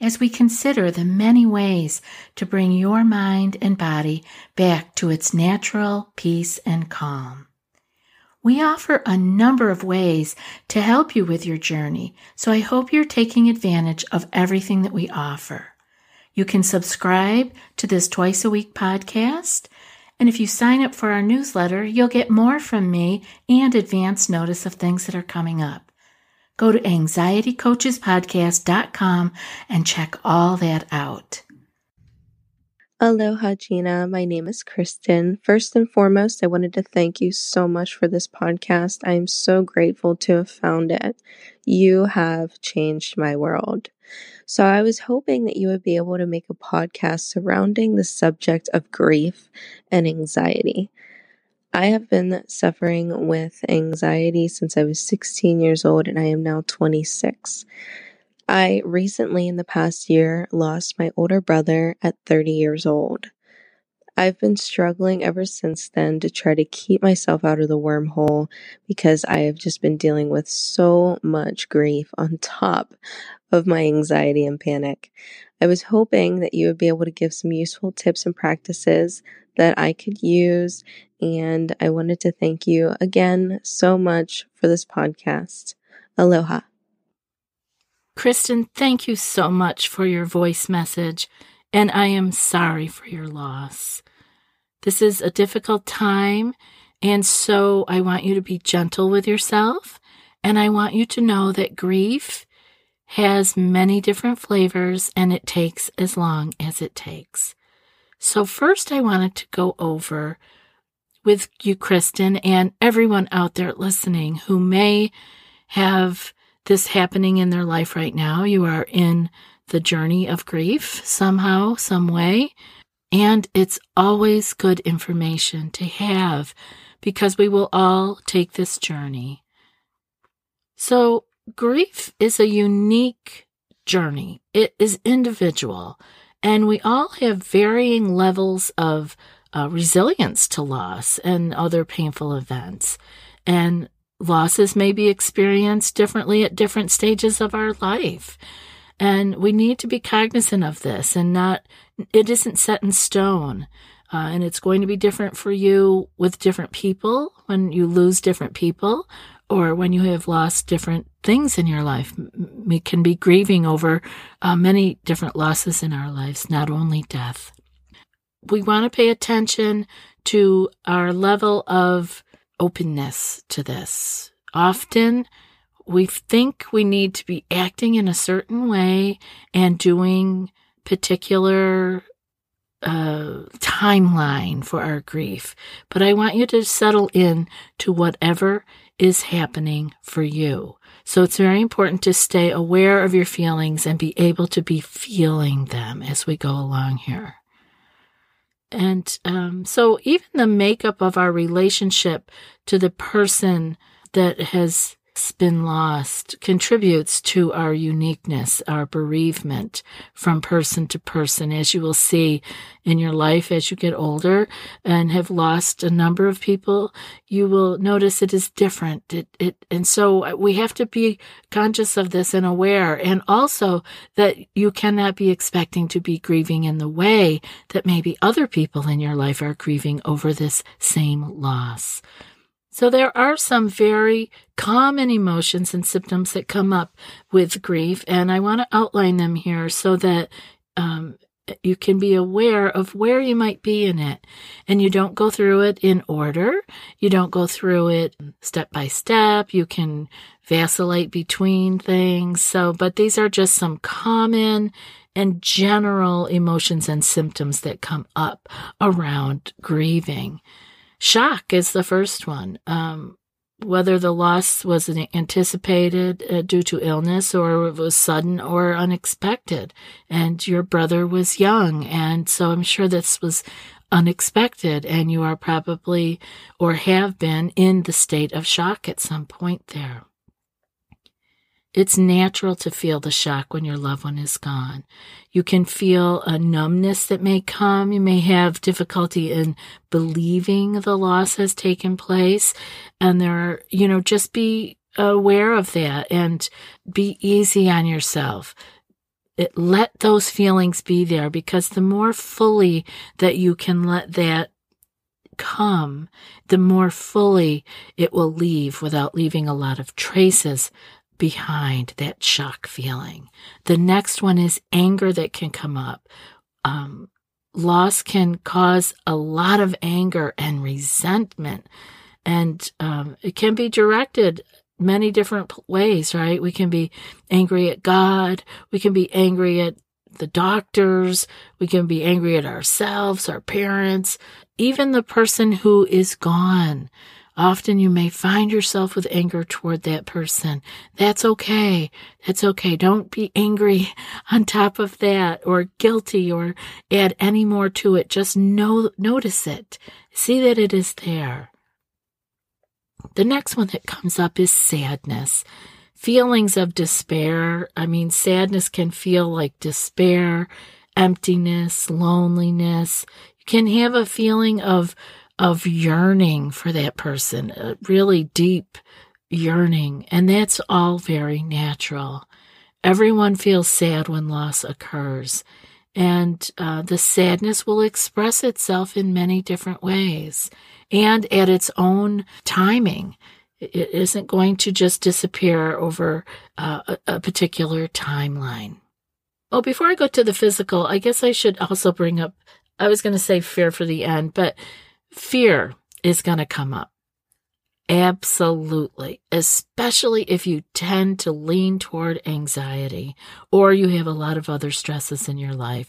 as we consider the many ways to bring your mind and body back to its natural peace and calm. We offer a number of ways to help you with your journey, so I hope you're taking advantage of everything that we offer. You can subscribe to this twice a week podcast, and if you sign up for our newsletter, you'll get more from me and advance notice of things that are coming up. Go to anxietycoachespodcast.com and check all that out. Aloha, Gina. My name is Kristen. First and foremost, I wanted to thank you so much for this podcast. I am so grateful to have found it. You have changed my world. So, I was hoping that you would be able to make a podcast surrounding the subject of grief and anxiety. I have been suffering with anxiety since I was 16 years old and I am now 26. I recently, in the past year, lost my older brother at 30 years old. I've been struggling ever since then to try to keep myself out of the wormhole because I have just been dealing with so much grief on top of my anxiety and panic. I was hoping that you would be able to give some useful tips and practices that I could use. And I wanted to thank you again so much for this podcast. Aloha. Kristen, thank you so much for your voice message, and I am sorry for your loss. This is a difficult time, and so I want you to be gentle with yourself, and I want you to know that grief has many different flavors and it takes as long as it takes. So, first, I wanted to go over with you, Kristen, and everyone out there listening who may have this happening in their life right now. You are in the journey of grief somehow, some way. And it's always good information to have because we will all take this journey. So, grief is a unique journey, it is individual. And we all have varying levels of uh, resilience to loss and other painful events. And losses may be experienced differently at different stages of our life. And we need to be cognizant of this and not, it isn't set in stone. Uh, and it's going to be different for you with different people when you lose different people or when you have lost different things in your life. We can be grieving over uh, many different losses in our lives, not only death. We want to pay attention to our level of openness to this. Often we think we need to be acting in a certain way and doing particular uh, timeline for our grief, but I want you to settle in to whatever is happening for you. So it's very important to stay aware of your feelings and be able to be feeling them as we go along here. And um, so even the makeup of our relationship to the person that has been lost contributes to our uniqueness, our bereavement from person to person, as you will see in your life as you get older and have lost a number of people, you will notice it is different. It, it, and so we have to be conscious of this and aware, and also that you cannot be expecting to be grieving in the way that maybe other people in your life are grieving over this same loss. So there are some very common emotions and symptoms that come up with grief, and I want to outline them here so that um, you can be aware of where you might be in it. And you don't go through it in order. You don't go through it step by step. You can vacillate between things. So, but these are just some common and general emotions and symptoms that come up around grieving. Shock is the first one. Um, whether the loss was anticipated uh, due to illness or it was sudden or unexpected. And your brother was young. And so I'm sure this was unexpected. And you are probably or have been in the state of shock at some point there. It's natural to feel the shock when your loved one is gone. You can feel a numbness that may come. You may have difficulty in believing the loss has taken place. And there are, you know, just be aware of that and be easy on yourself. It, let those feelings be there because the more fully that you can let that come, the more fully it will leave without leaving a lot of traces behind that shock feeling. The next one is anger that can come up. Um, loss can cause a lot of anger and resentment, and um, it can be directed many different ways, right? We can be angry at God, we can be angry at the doctors, we can be angry at ourselves, our parents, even the person who is gone. Often you may find yourself with anger toward that person. That's okay. That's okay. Don't be angry on top of that or guilty or add any more to it. Just know, notice it. See that it is there. The next one that comes up is sadness. Feelings of despair. I mean, sadness can feel like despair, emptiness, loneliness. You can have a feeling of of yearning for that person, a really deep yearning. And that's all very natural. Everyone feels sad when loss occurs. And uh, the sadness will express itself in many different ways and at its own timing. It isn't going to just disappear over uh, a, a particular timeline. Oh, before I go to the physical, I guess I should also bring up, I was going to say fear for the end, but Fear is going to come up. Absolutely. Especially if you tend to lean toward anxiety or you have a lot of other stresses in your life.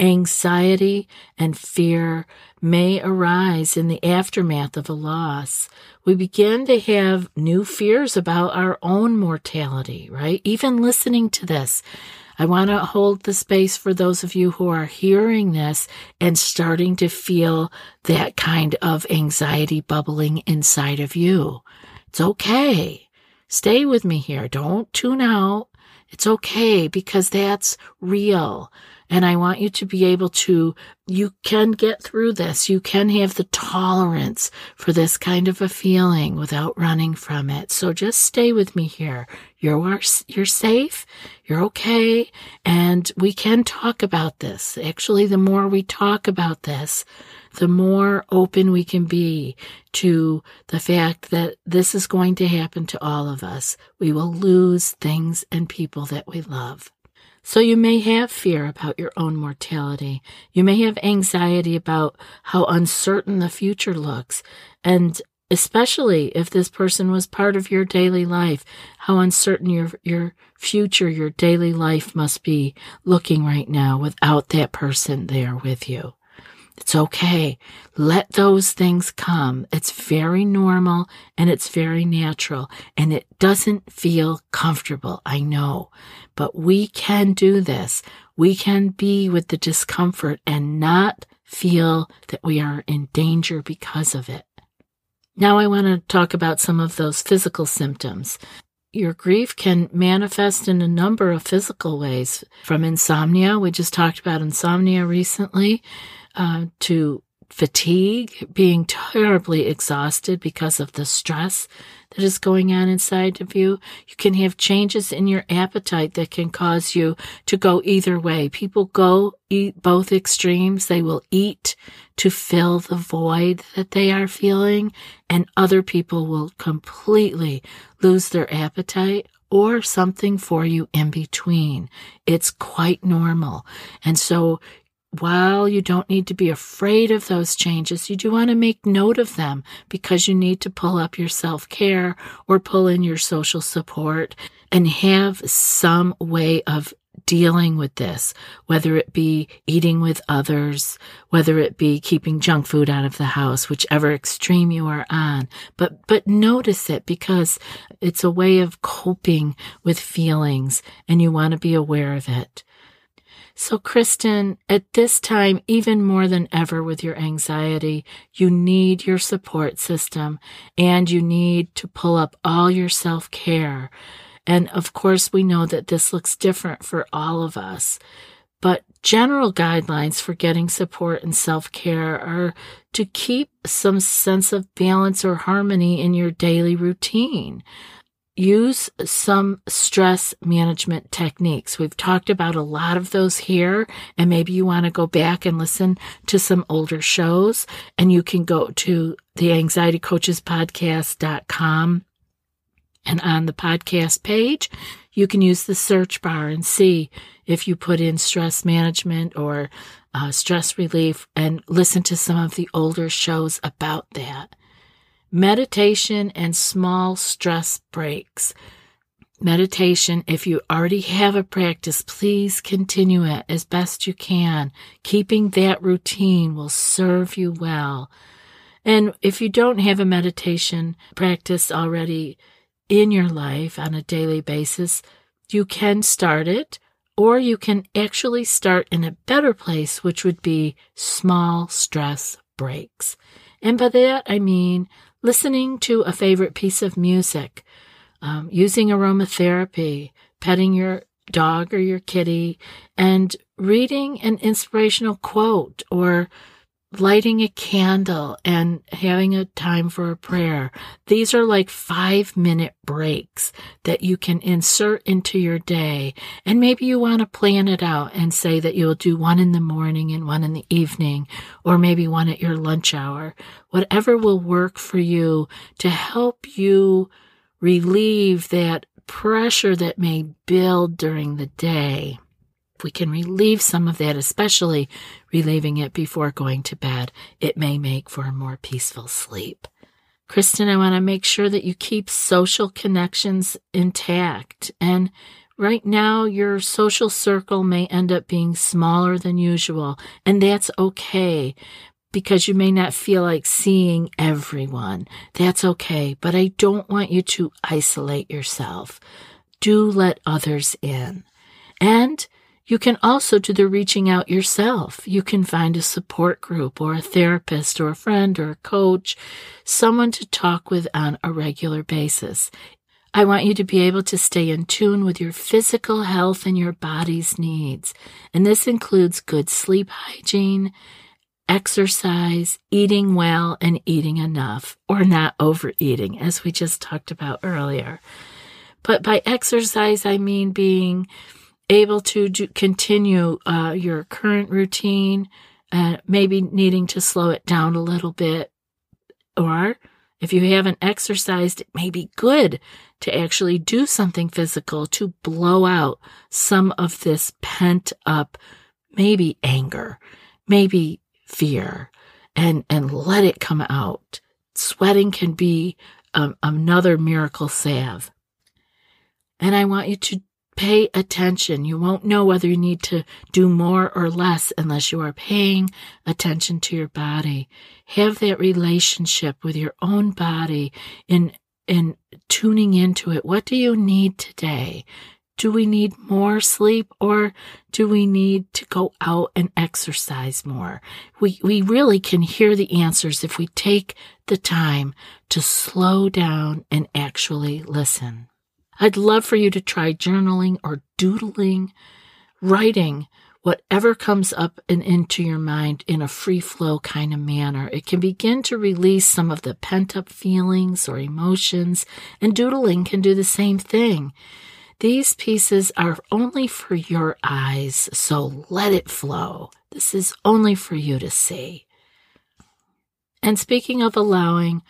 Anxiety and fear may arise in the aftermath of a loss. We begin to have new fears about our own mortality, right? Even listening to this, I want to hold the space for those of you who are hearing this and starting to feel that kind of anxiety bubbling inside of you. It's okay. Stay with me here. Don't tune out. It's okay because that's real. And I want you to be able to, you can get through this. You can have the tolerance for this kind of a feeling without running from it. So just stay with me here. You're, you're safe. You're okay. And we can talk about this. Actually, the more we talk about this, the more open we can be to the fact that this is going to happen to all of us. We will lose things and people that we love. So you may have fear about your own mortality. You may have anxiety about how uncertain the future looks. And especially if this person was part of your daily life, how uncertain your, your future, your daily life must be looking right now without that person there with you. It's okay. Let those things come. It's very normal and it's very natural and it doesn't feel comfortable. I know, but we can do this. We can be with the discomfort and not feel that we are in danger because of it. Now I want to talk about some of those physical symptoms. Your grief can manifest in a number of physical ways, from insomnia. We just talked about insomnia recently uh, to fatigue, being terribly exhausted because of the stress that is going on inside of you. You can have changes in your appetite that can cause you to go either way. People go eat both extremes. They will eat to fill the void that they are feeling, and other people will completely lose their appetite or something for you in between. It's quite normal. And so while you don't need to be afraid of those changes, you do want to make note of them because you need to pull up your self care or pull in your social support and have some way of dealing with this, whether it be eating with others, whether it be keeping junk food out of the house, whichever extreme you are on. But, but notice it because it's a way of coping with feelings and you want to be aware of it. So, Kristen, at this time, even more than ever with your anxiety, you need your support system and you need to pull up all your self care. And of course, we know that this looks different for all of us. But general guidelines for getting support and self care are to keep some sense of balance or harmony in your daily routine use some stress management techniques. We've talked about a lot of those here, and maybe you want to go back and listen to some older shows, and you can go to the anxietycoachespodcast.com and on the podcast page, you can use the search bar and see if you put in stress management or uh, stress relief and listen to some of the older shows about that meditation and small stress breaks. Meditation, if you already have a practice, please continue it as best you can. Keeping that routine will serve you well. And if you don't have a meditation practice already in your life on a daily basis, you can start it, or you can actually start in a better place, which would be small stress breaks. And by that, I mean listening to a favorite piece of music, um, using aromatherapy, petting your dog or your kitty, and reading an inspirational quote or lighting a candle and having a time for a prayer. These are like five minute breaks that you can insert into your day. And maybe you want to plan it out and say that you'll do one in the morning and one in the evening, or maybe one at your lunch hour. Whatever will work for you to help you relieve that pressure that may build during the day. We can relieve some of that, especially relieving it before going to bed, it may make for a more peaceful sleep. Kristen, I want to make sure that you keep social connections intact. And right now, your social circle may end up being smaller than usual, and that's okay because you may not feel like seeing everyone. That's okay, but I don't want you to isolate yourself. Do let others in. And you can also do the reaching out yourself. You can find a support group or a therapist or a friend or a coach, someone to talk with on a regular basis. I want you to be able to stay in tune with your physical health and your body's needs. And this includes good sleep hygiene, exercise, eating well, and eating enough, or not overeating, as we just talked about earlier. But by exercise, I mean being able to do, continue uh, your current routine, uh, maybe needing to slow it down a little bit. Or if you haven't exercised, it may be good to actually do something physical to blow out some of this pent up, maybe anger, maybe fear, and, and let it come out. Sweating can be um, another miracle salve. And I want you to Pay attention. You won't know whether you need to do more or less unless you are paying attention to your body. Have that relationship with your own body in, in tuning into it. What do you need today? Do we need more sleep or do we need to go out and exercise more? We, we really can hear the answers if we take the time to slow down and actually listen. I'd love for you to try journaling or doodling, writing whatever comes up and into your mind in a free flow kind of manner. It can begin to release some of the pent up feelings or emotions, and doodling can do the same thing. These pieces are only for your eyes, so let it flow. This is only for you to see. And speaking of allowing,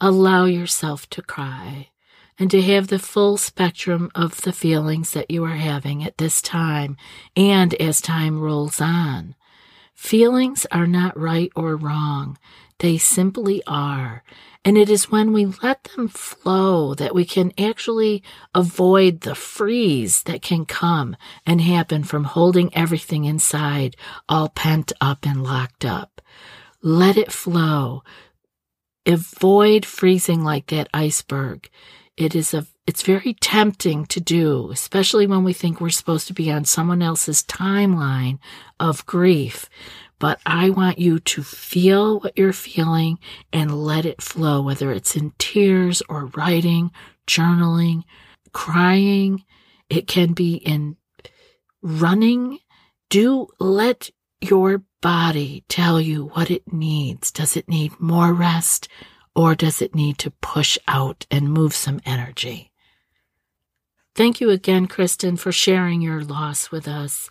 allow yourself to cry and to have the full spectrum of the feelings that you are having at this time and as time rolls on. Feelings are not right or wrong. They simply are. And it is when we let them flow that we can actually avoid the freeze that can come and happen from holding everything inside, all pent up and locked up. Let it flow. Avoid freezing like that iceberg. It is a it's very tempting to do, especially when we think we're supposed to be on someone else's timeline of grief. But I want you to feel what you're feeling and let it flow, whether it's in tears or writing, journaling, crying. It can be in running. Do let your body tell you what it needs. Does it need more rest or does it need to push out and move some energy? Thank you again, Kristen, for sharing your loss with us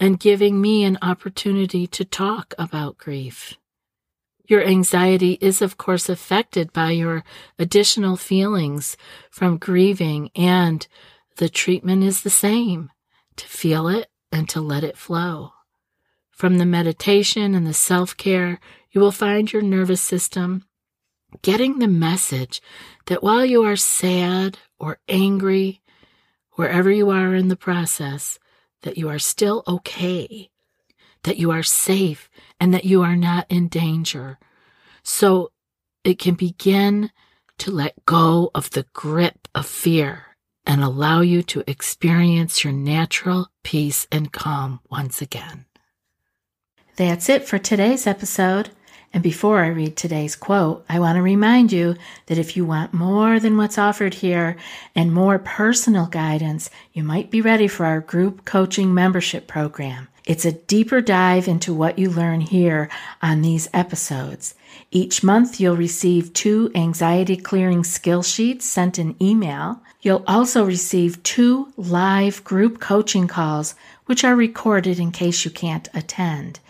and giving me an opportunity to talk about grief. Your anxiety is, of course, affected by your additional feelings from grieving, and the treatment is the same to feel it and to let it flow. From the meditation and the self care, you will find your nervous system getting the message that while you are sad or angry, wherever you are in the process, that you are still okay, that you are safe, and that you are not in danger. So it can begin to let go of the grip of fear and allow you to experience your natural peace and calm once again. That's it for today's episode. And before I read today's quote, I want to remind you that if you want more than what's offered here and more personal guidance, you might be ready for our group coaching membership program. It's a deeper dive into what you learn here on these episodes. Each month, you'll receive two anxiety clearing skill sheets sent in email. You'll also receive two live group coaching calls, which are recorded in case you can't attend.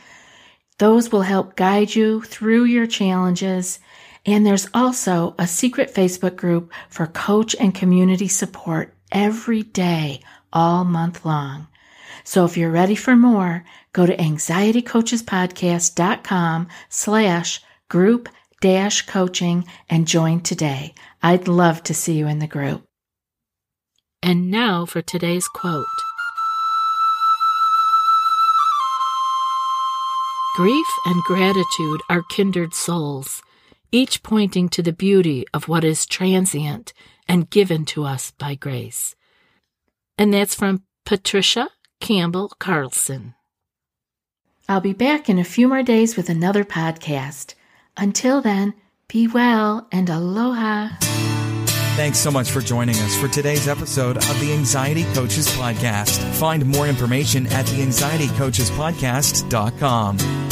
Those will help guide you through your challenges. And there's also a secret Facebook group for coach and community support every day, all month long. So if you're ready for more, go to anxietycoachespodcast.com slash group dash coaching and join today. I'd love to see you in the group. And now for today's quote. Grief and gratitude are kindred souls, each pointing to the beauty of what is transient and given to us by grace. And that's from Patricia Campbell Carlson. I'll be back in a few more days with another podcast. Until then, be well and aloha. Thanks so much for joining us for today's episode of the Anxiety Coaches Podcast. Find more information at the anxietycoachespodcast.com.